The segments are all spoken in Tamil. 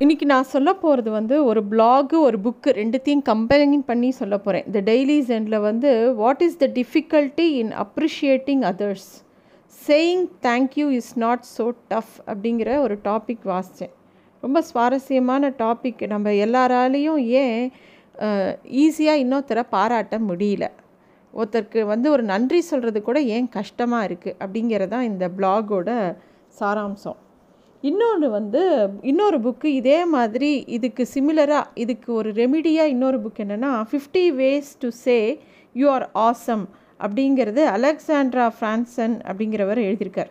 இன்றைக்கி நான் சொல்ல போகிறது வந்து ஒரு பிளாகு ஒரு புக்கு ரெண்டுத்தையும் கம்பேரிங் பண்ணி சொல்ல போகிறேன் இந்த டெய்லிஸ் எண்டில் வந்து what is the difficulty in appreciating others saying thank you is not so tough அப்படிங்கிற ஒரு டாபிக் வாசித்தேன் ரொம்ப சுவாரஸ்யமான டாபிக் நம்ம எல்லாராலேயும் ஏன் ஈஸியாக இன்னொருத்தரை பாராட்ட முடியல? ஒருத்தருக்கு வந்து ஒரு நன்றி சொல்கிறது கூட ஏன் கஷ்டமாக இருக்குது அப்படிங்கிறது தான் இந்த பிளாகோட சாராம்சம். இன்னொன்று வந்து இன்னொரு புக்கு இதே மாதிரி இதுக்கு சிமிலராக இதுக்கு ஒரு ரெமிடியாக இன்னொரு புக் என்னென்னா fifty ways to say you are awesome அப்படிங்கிறது அலெக்சாண்ட்ரா ஃப்ரான்சன் அப்படிங்கிறவர் எழுதியிருக்கார்.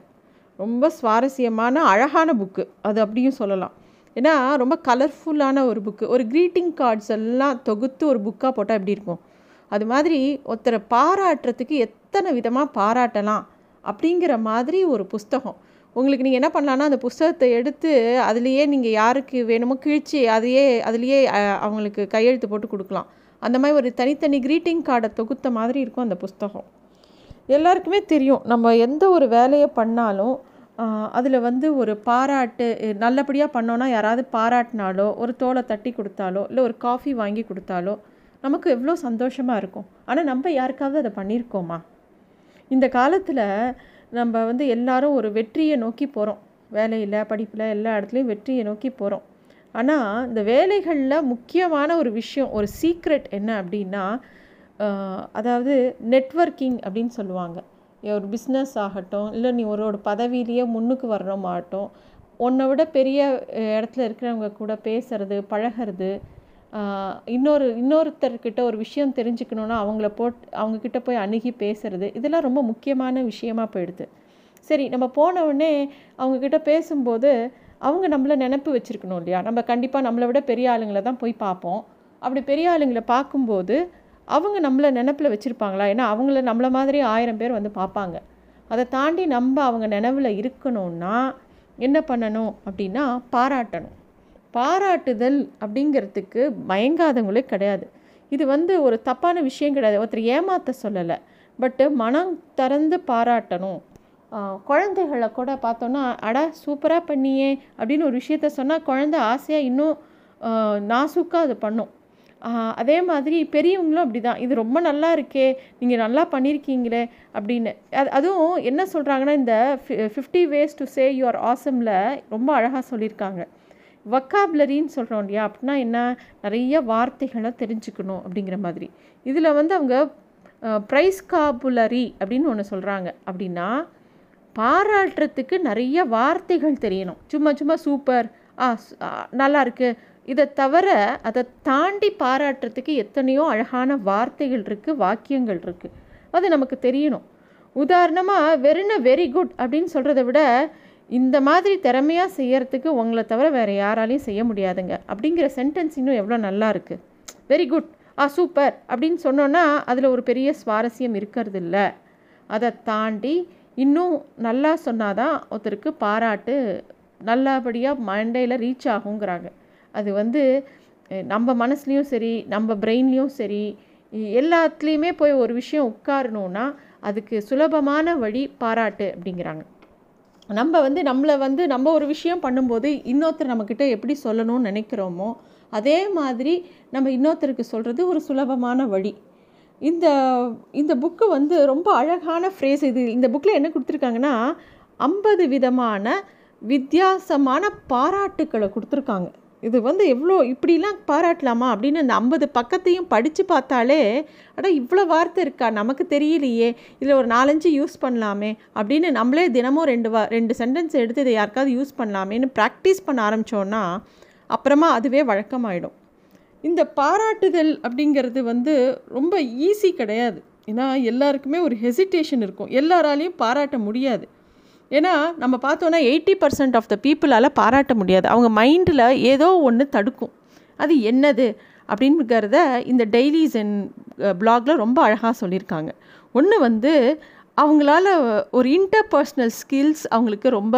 ரொம்ப சுவாரஸ்யமான அழகான புக்கு அது அப்படியும் சொல்லலாம். ஏன்னா ரொம்ப கலர்ஃபுல்லான ஒரு புக்கு ஒரு க்ரீட்டிங் கார்ட்ஸ் எல்லாம் தொகுத்து ஒரு புக்காக போட்டால் எப்படி இருக்கும்? அது மாதிரி ஒருத்தரை பாராட்டுறதுக்கு எத்தனை விதமாக பாராட்டலாம் அப்படிங்கிற மாதிரி ஒரு புஸ்தகம். உங்களுக்கு நீங்கள் என்ன பண்ணலான்னா அந்த புஸ்தகத்தை எடுத்து அதுலேயே நீங்கள் யாருக்கு வேணுமோ கிழிச்சு அதையே அதுலேயே அவங்களுக்கு கையெழுத்து போட்டு கொடுக்கலாம். அந்த மாதிரி ஒரு தனித்தனி க்ரீட்டிங் கார்டை தொகுத்த மாதிரி இருக்கும் அந்த புஸ்தகம். எல்லாருக்குமே தெரியும். நம்ம எந்த ஒரு வேலையை பண்ணாலும் அதில் வந்து ஒரு பாராட்டு நல்லபடியாக பண்ணோன்னா யாராவது பாராட்டினாலோ ஒரு தோலை தட்டி கொடுத்தாலோ இல்லை ஒரு காஃபி வாங்கி கொடுத்தாலோ நமக்கு எவ்வளோ சந்தோஷமாக இருக்கும். ஆனால் நம்ம யாருக்காவது அதை பண்ணியிருக்கோமா? இந்த காலத்தில் நம்ம வந்து எல்லாரும் ஒரு வெற்றியை நோக்கி போகிறோம் வேலையில் படிப்பில் எல்லா இடத்துலையும் வெற்றியை நோக்கி போகிறோம் ஆனால் இந்த வேலைகளில் முக்கியமான ஒரு விஷயம் ஒரு சீக்ரெட் என்ன அப்படின்னா அதாவது நெட்ஒர்க்கிங் அப்படின்னு சொல்லுவாங்க. ஒரு பிஸ்னஸ் ஆகட்டும் இல்லை நீ ஒரு பதவியிலேயே முன்னுக்கு வரணுமாகட்டும் உன்னை விட பெரிய இடத்துல இருக்கிறவங்க கூட பேசுறது பழகிறது இன்னொரு இன்னொருத்தர்கிட்ட ஒரு விஷயம் தெரிஞ்சுக்கணுன்னா அவங்கள போட் அவங்கக்கிட்ட போய் அணுகி பேசுகிறது இதெல்லாம் ரொம்ப முக்கியமான விஷயமா போயிடுது. சரி நம்ம போனவுடனே அவங்கக்கிட்ட பேசும்போது அவங்க நம்மளை நினப்பு வச்சுருக்கணும் இல்லையா? நம்ம கண்டிப்பாக நம்மளை விட பெரிய ஆளுங்களை தான் போய் பார்ப்போம். அப்படி பெரிய ஆளுங்களை பார்க்கும்போது அவங்க நம்மளை நினப்பில் வச்சுருப்பாங்களா? ஏன்னா அவங்கள நம்மளை மாதிரி ஆயிரம் பேர் வந்து பார்ப்பாங்க. அதை தாண்டி நம்ம அவங்க நினைவில் இருக்கணும்னா என்ன பண்ணணும் அப்படின்னா பாராட்டணும். பாராட்டுதல் அப்படிங்கிறதுக்கு மயங்காதவங்களே கிடையாது. இது வந்து ஒரு தப்பான விஷயம் கிடையாது. ஒருத்தர் ஏமாற்ற சொல்லலை. பட்டு மனம் திறந்து பாராட்டணும். குழந்தைகளை கூட பார்த்தோன்னா அடா சூப்பராக பண்ணியே அப்படின்னு ஒரு விஷயத்த சொன்னால் குழந்த ஆசையாக இன்னும் நாசுக்காக அது பண்ணும். அதே மாதிரி பெரியவங்களும் அப்படி தான் இது ரொம்ப நல்லா இருக்கே நீங்கள் நல்லா பண்ணியிருக்கீங்களே அப்படின்னு. அது அதுவும் என்ன சொல்கிறாங்கன்னா இந்த fifty ways to say your ஆசமில் ரொம்ப அழகாக சொல்லியிருக்காங்க. வக்காபுலரின்னு சொல்கிறோம் இல்லையா? அப்படின்னா என்ன? நிறைய வார்த்தைகளை தெரிஞ்சுக்கணும் அப்படிங்கிற மாதிரி. இதில் வந்து அவங்க ப்ரைஸ் காபுலரி அப்படின்னு ஒன்று சொல்கிறாங்க அப்படின்னா பாராட்டுறதுக்கு நிறைய வார்த்தைகள் தெரியணும். சும்மா சும்மா சூப்பர் ஆ நல்லாயிருக்கு இதை தவிர அதை தாண்டி பாராட்டுறதுக்கு எத்தனையோ அழகான வார்த்தைகள் இருக்குது வாக்கியங்கள் இருக்குது அது நமக்கு தெரியணும். உதாரணமாக வெறுன வெரி குட் அப்படின்னு சொல்கிறத விட இந்த மாதிரி திறமையாக செய்யறதுக்கு உங்களை தவிர வேறு யாராலையும் செய்ய முடியாதுங்க. அப்படிங்கிற சென்டென்ஸ் இன்னும் எவ்வளோ நல்லா இருக்குது வெரி குட் ஆ சூப்பர் அப்படின்னு சொன்னோன்னா அதில் ஒரு பெரிய சுவாரஸ்யம் இருக்கிறது இல்லை அதை தாண்டி இன்னும் நல்லா சொன்னாதான் ஒருத்தருக்கு பாராட்டு நல்லபடியாக மண்டையில் ரீச் ஆகுங்கிறாங்க. அது வந்து நம்ம மனசுலேயும் சரி நம்ம பிரெயின்லேயும் சரி எல்லாத்துலேயுமே போய் ஒரு விஷயம் உட்காரணுன்னா அதுக்கு சுலபமான வழி பாராட்டு அப்படிங்கிறாங்க. நம்ம வந்து நம்மளை வந்து நம்ம ஒரு விஷயம் பண்ணும்போது இன்னொருத்தர் நம்மக்கிட்ட எப்படி சொல்லணும்னு நினைக்கிறோமோ அதே மாதிரி நம்ம இன்னொருத்தருக்கு சொல்கிறது ஒரு சுலபமான வழி. இந்த இந்த புக்கு வந்து ரொம்ப அழகான ஃப்ரேஸ் இது. இந்த புக்கில் என்ன கொடுத்துருக்காங்கன்னா ஐம்பது விதமான வித்தியாசமான பாராட்டுக்களை கொடுத்துருக்காங்க. இது வந்து எவ்வளோ இப்படிலாம் பாராட்டலாமா அப்படின்னு அந்த ஐம்பது பக்கத்தையும் படித்து பார்த்தாலே அட இவ்வளோ வார்த்தை இருக்கா நமக்கு தெரியலையே இதில் ஒரு நாலஞ்சு யூஸ் பண்ணலாமே அப்படின்னு நம்மளே தினமும் ரெண்டு வா ரெண்டு சென்டென்ஸ் எடுத்து இதை யாருக்காவது யூஸ் பண்ணலாமேன்னு ப்ராக்டிஸ் பண்ண ஆரம்பித்தோன்னா அப்புறமா அதுவே வழக்கமாயிடும். இந்த பாராட்டுதல் அப்படிங்கிறது வந்து ரொம்ப ஈஸி கிடையாது. ஏன்னா எல்லாருக்குமே ஒரு ஹெசிடேஷன் இருக்கும். எல்லாராலையும் பாராட்ட முடியாது. ஏன்னா நம்ம பார்த்தோன்னா எயிட்டி பர்சன்ட் ஆஃப் த பீப்புளால் பாராட்ட முடியாது. அவங்க மைண்டில் ஏதோ ஒன்று தடுக்கும். அது என்னது? அப்படிங்கிறத இந்த டெய்லிஸ் என் பிளாகில் ரொம்ப அழகாக சொல்லியிருக்காங்க. ஒன்று வந்து அவங்களால ஒரு இன்டர்பர்ஸ்னல் ஸ்கில்ஸ் அவங்களுக்கு ரொம்ப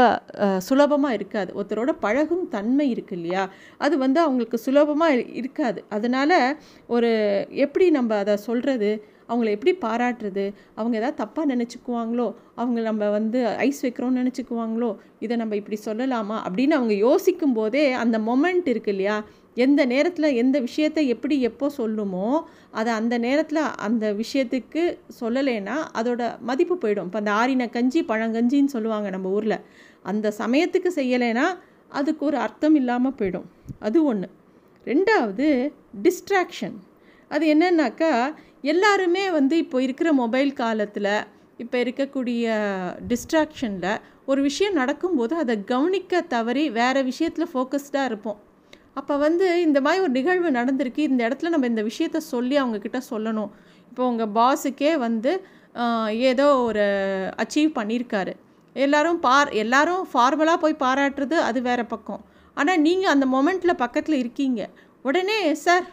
சுலபமாக இருக்காது. ஒருத்தரோட பழகும் தன்மை இருக்கு இல்லையா? அது வந்து அவங்களுக்கு சுலபமாக இருக்காது. அதனால் ஒரு எப்படி நம்ம அதை சொல்கிறது அவங்கள எப்படி பாராட்டுறது? அவங்க எதாவது தப்பாக நினச்சிக்குவாங்களோ? அவங்க நம்ம வந்து ஐஸ் வைக்கிறோம்னு நினச்சிக்குவாங்களோ? இதை நம்ம இப்படி சொல்லலாமா? அப்படின்னு அவங்க யோசிக்கும் போதே அந்த மொமெண்ட் இருக்கு இல்லையா? எந்த நேரத்தில் எந்த விஷயத்தை எப்படி எப்போ சொல்லுமோ அதை அந்த நேரத்தில் அந்த விஷயத்துக்கு சொல்லலைன்னா அதோட மதிப்பு போயிடும். இப்போ அந்த ஆரின கஞ்சி பழங்கஞ்சின்னு சொல்லுவாங்க நம்ம ஊரில். அந்த சமயத்துக்கு செய்யலைன்னா அதுக்கு ஒரு அர்த்தம் இல்லாமல் போயிடும். அது ஒன்று ரெண்டாவது டிஸ்ட்ராக்ஷன் அது என்னன்னாக்கா எல்லாருமே வந்து இப்போ இருக்கிற மொபைல் காலத்தில் இப்போ இருக்கக்கூடிய டிஸ்ட்ராக்ஷனில் ஒரு விஷயம் நடக்கும்போது அதை கவனிக்க தவறி வேறு விஷயத்தில் ஃபோக்கஸ்டாக இருப்போம். அப்போ வந்து இந்த மாதிரி ஒரு நிகழ்வு நடந்திருக்கு இந்த இடத்துல நம்ம இந்த விஷயத்த சொல்லி அவங்கக்கிட்ட சொல்லணும். இப்போ உங்கள் பாஸுக்கே வந்து ஏதோ ஒரு அச்சீவ் பண்ணியிருக்காரு. எல்லோரும் பார் எல்லாரும் ஃபார்மலாக போய் பாராட்டுறது அது வேறு பக்கம். ஆனால் நீங்கள் அந்த மொமெண்ட்டில் பக்கத்தில் இருக்கீங்க. உடனே சார்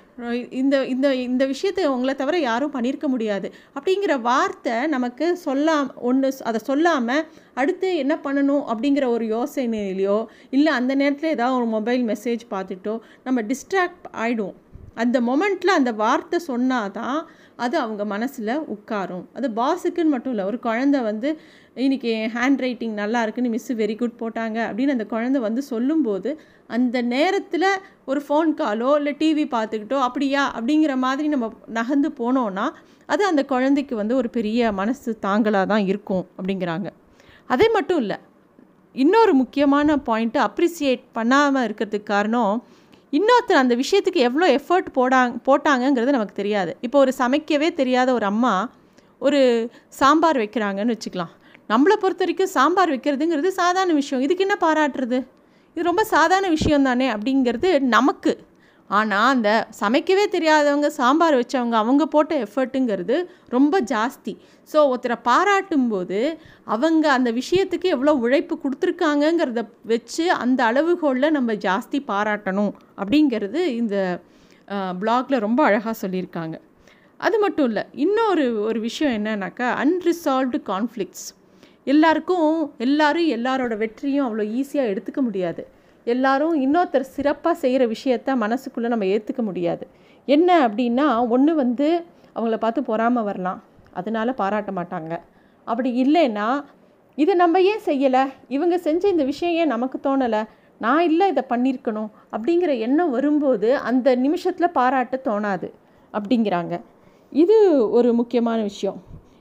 இந்த இந்த இந்த விஷயத்தை உங்களை தவிர யாரும் பண்ணியிருக்க முடியாது. அப்படிங்கிற வார்த்தை நமக்கு சொல்லாம் ஒன்று அதை சொல்லாமல் அடுத்து என்ன பண்ணணும் அப்படிங்கிற ஒரு யோசனையிலையோ இல்லை அந்த நேரத்தில் ஏதாவது ஒரு மொபைல் மெசேஜ் பார்த்துட்டோ நம்ம டிஸ்ட்ராக்ட் ஆகிடுவோம் அந்த மொமெண்ட்டில் அந்த வார்த்தை சொன்னால் தான் அது அவங்க மனசில் உட்காரும். அது பாஸுக்குன்னு மட்டும் இல்லை ஒரு குழந்த வந்து இன்றைக்கி ஹேண்ட் ரைட்டிங் நல்லா இருக்குன்னு மிஸ்ஸு வெரி குட் போட்டாங்க அப்படின்னு அந்த குழந்தை வந்து சொல்லும்போது அந்த நேரத்தில் ஒரு ஃபோன் காலோ இல்லை டிவி பார்த்துக்கிட்டோ அப்படியா? அப்படிங்கிற மாதிரி நம்ம நகர்ந்து போனோன்னா அது அந்த குழந்தைக்கு வந்து ஒரு பெரிய மனசு தாங்கலாக தான் இருக்கும் அப்படிங்கிறாங்க. அதே மட்டும் இல்லை இன்னொரு முக்கியமான பாயிண்ட்டு அப்ரிசியேட் பண்ணாமல் இருக்கிறதுக்கு காரணம் இன்னொருத்தர் அந்த விஷயத்துக்கு எவ்வளோ எஃபர்ட் போடாங்க போட்டாங்கங்கிறது நமக்கு தெரியாது. இப்போ ஒரு சமைக்கவே தெரியாத ஒரு அம்மா ஒரு சாம்பார் வைக்கிறாங்கன்னு வச்சுக்கலாம். நம்மளை பொறுத்த வரைக்கும் சாம்பார் வைக்கிறதுங்கிறது சாதாரண விஷயம். இதுக்கு என்ன பாராட்டுறது? இது ரொம்ப சாதாரண விஷயம் தானே அப்படிங்கிறது நமக்கு ஆனால் அந்த சமைக்கவே தெரியாதவங்க சாம்பார் வச்சவங்க அவங்க போட்ட எஃபர்ட்டுங்கிறது ரொம்ப ஜாஸ்தி. ஸோ ஒருத்தரை பாராட்டும் போது அவங்க அந்த விஷயத்துக்கு எவ்வளோ உழைப்பு கொடுத்துருக்காங்கங்கிறத வச்சு அந்த அளவுகோலில் நம்ம ஜாஸ்தி பாராட்டணும் அப்படிங்கிறது இந்த பிளாகில் ரொம்ப அழகாக சொல்லியிருக்காங்க. அது மட்டும் இல்லை இன்னொரு ஒரு விஷயம் என்னன்னாக்கா அன்ரிசால்வ்டு கான்ஃப்ளிக்ஸ் எல்லாருக்கும் எல்லாரும் எல்லாரோட வெற்றியும் அவ்வளோ ஈஸியாக எடுத்துக்க முடியாது. எல்லாரும் இன்னொருத்தர் சிறப்பாக செய்கிற விஷயத்த மனசுக்குள்ளே நம்ம ஏற்றுக்க முடியாது. என்ன அப்படின்னா ஒன்று வந்து அவங்கள பார்த்து பொறாமல் வரலாம். அதனால் பாராட்ட மாட்டாங்க. அப்படி இல்லைன்னா இதை நம்ம ஏன் செய்யலை? இவங்க செஞ்ச இந்த விஷயம் ஏன் நமக்கு தோணலை? நான் இல்லை இதை பண்ணியிருக்கணும் அப்படிங்கிற எண்ணம் வரும்போது அந்த நிமிஷத்தில் பாராட்ட தோணாது அப்படிங்கிறாங்க. இது ஒரு முக்கியமான விஷயம்.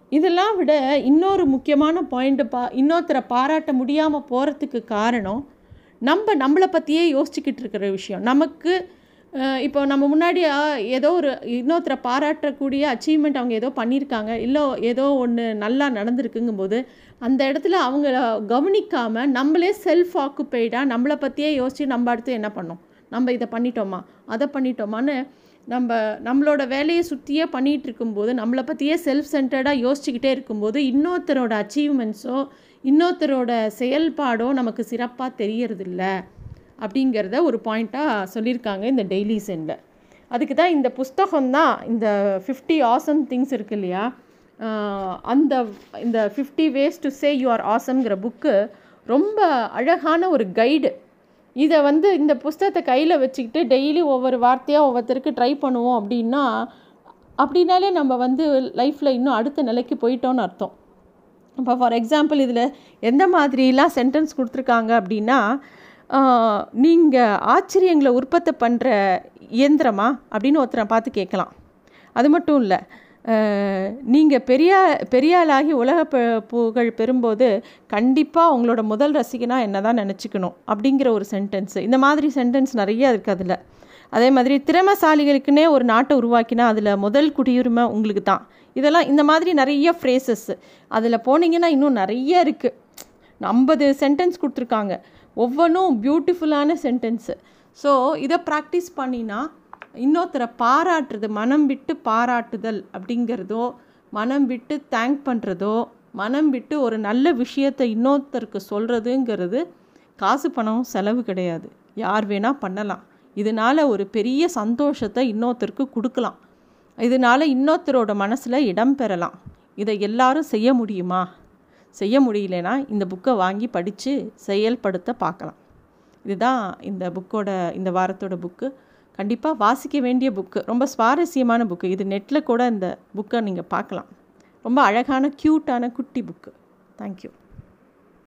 இதெல்லாம் விட இன்னொரு முக்கியமான பாயிண்ட்டு பா இன்னொருத்தரை பாராட்ட முடியாமல் போகிறதுக்கு காரணம் நம்ம நம்மளை பற்றியே யோசிச்சுக்கிட்டு இருக்கிற விஷயம். நமக்கு இப்போ நம்ம முன்னாடி ஏதோ ஒரு இன்னொருத்தரை பாராட்டக்கூடிய அச்சீவ்மெண்ட் அவங்க ஏதோ பண்ணியிருக்காங்க. இல்லை ஏதோ ஒன்று நல்லா நடந்திருக்குங்கும்போது அந்த இடத்துல அவங்கள கவனிக்காமல் நம்மளே செல்ஃப் ஆக்குப்பைடாக நம்மளை பற்றியே யோசித்து நம்ம அடுத்து என்ன பண்ணோம்? நம்ம இதை பண்ணிட்டோமா? அதை பண்ணிட்டோமான்னு நம்ம நம்மளோட வேலையை சுற்றியே பண்ணிகிட்டு இருக்கும்போது நம்மளை பற்றியே செல்ஃப் சென்டர்டாக யோசிச்சுக்கிட்டே இருக்கும்போது இன்னொருத்தரோட அச்சீவ்மெண்ட்ஸோ இன்னொருத்தரோட செயல்பாடோ நமக்கு சிறப்பாக தெரியறதில்ல அப்படிங்கிறத ஒரு பாயிண்ட்டாக சொல்லியிருக்காங்க இந்த டெய்லி சென்டில் அதுக்கு தான் இந்த புஸ்தகம் தான் இந்த ஃபிஃப்டி ஆசம் திங்ஸ் இருக்கு இல்லையா? அந்த இந்த fifty ways to say you are ஆசம்ங்கிற book ரொம்ப அழகான ஒரு கைடு இதை வந்து இந்த புஸ்தகத்தை கையில் வச்சுக்கிட்டு டெய்லி ஒவ்வொரு வார்த்தையாக ஒவ்வொருத்தருக்கு ட்ரை பண்ணுவோம் அப்படின்னா அப்படின்னாலே நம்ம வந்து லைஃப்பில் இன்னும் அடுத்த நிலைக்கு போயிட்டோன்னு அர்த்தம். இப்போ ஃபார் எக்ஸாம்பிள் இதில் எந்த மாதிரிலாம் சென்டென்ஸ் கொடுத்துருக்காங்க அப்படின்னா நீங்கள் ஆச்சரியங்களை உற்பத்தி பண்ணுற இயந்திரமா அப்படின்னு ஒருத்தரை பார்த்து கேட்கலாம். அது மட்டும் இல்லை நீங்கள் பெரிய பெரியாளாகி உலக புகழ் பெறும்போது கண்டிப்பாக உங்களோட முதல் ரசிகனாக என்ன தான் நினச்சிக்கணும் அப்படிங்கிற ஒரு சென்டென்ஸு இந்த மாதிரி சென்டென்ஸ் நிறைய இருக்குது அதில். அதே மாதிரி திறமசாலிகளுக்குன்னே ஒரு நாட்டை உருவாக்கினா அதில் முதல் குடியுரிமை உங்களுக்கு தான். இதெல்லாம் இந்த மாதிரி நிறைய ஃப்ரேசஸ் அதில் போனீங்கன்னா இன்னும் நிறைய இருக்குது ஐம்பது சென்டென்ஸ் கொடுத்துருக்காங்க. ஒவ்வொன்றும் பியூட்டிஃபுல்லான சென்டென்ஸு ஸோ இதை ப்ராக்டிஸ் பண்ணினா இன்னொருத்தரை பாராட்டுறது மனம் விட்டு பாராட்டுதல் அப்படிங்கிறதோ மனம் விட்டு தேங்க் பண்ணுறதோ மனம் விட்டு ஒரு நல்ல விஷயத்தை இன்னொருத்தருக்கு சொல்கிறதுங்கிறது காசு பணம் செலவு கிடையாது. யார் வேணால் பண்ணலாம். இதனால் ஒரு பெரிய சந்தோஷத்தை இன்னொருத்தருக்கு கொடுக்கலாம். இதனால் இன்னொருத்தரோட மனசில் இடம் பெறலாம். இதை எல்லாரும் செய்ய முடியுமா? செய்ய முடியலனா இந்த புக்கை வாங்கி படித்து செயல்படுத்த பார்க்கலாம். இதுதான் இந்த புக்கோட இந்த வாரத்தோட புக்கு. கண்டிப்பாக வாசிக்க வேண்டிய புக்கு ரொம்ப சுவாரஸ்யமான புக்கு இது நெட்டில் கூட இந்த புக்கை நீங்கள் பார்க்கலாம். ரொம்ப அழகான க்யூட்டான குட்டி புக்கு தேங்க்யூ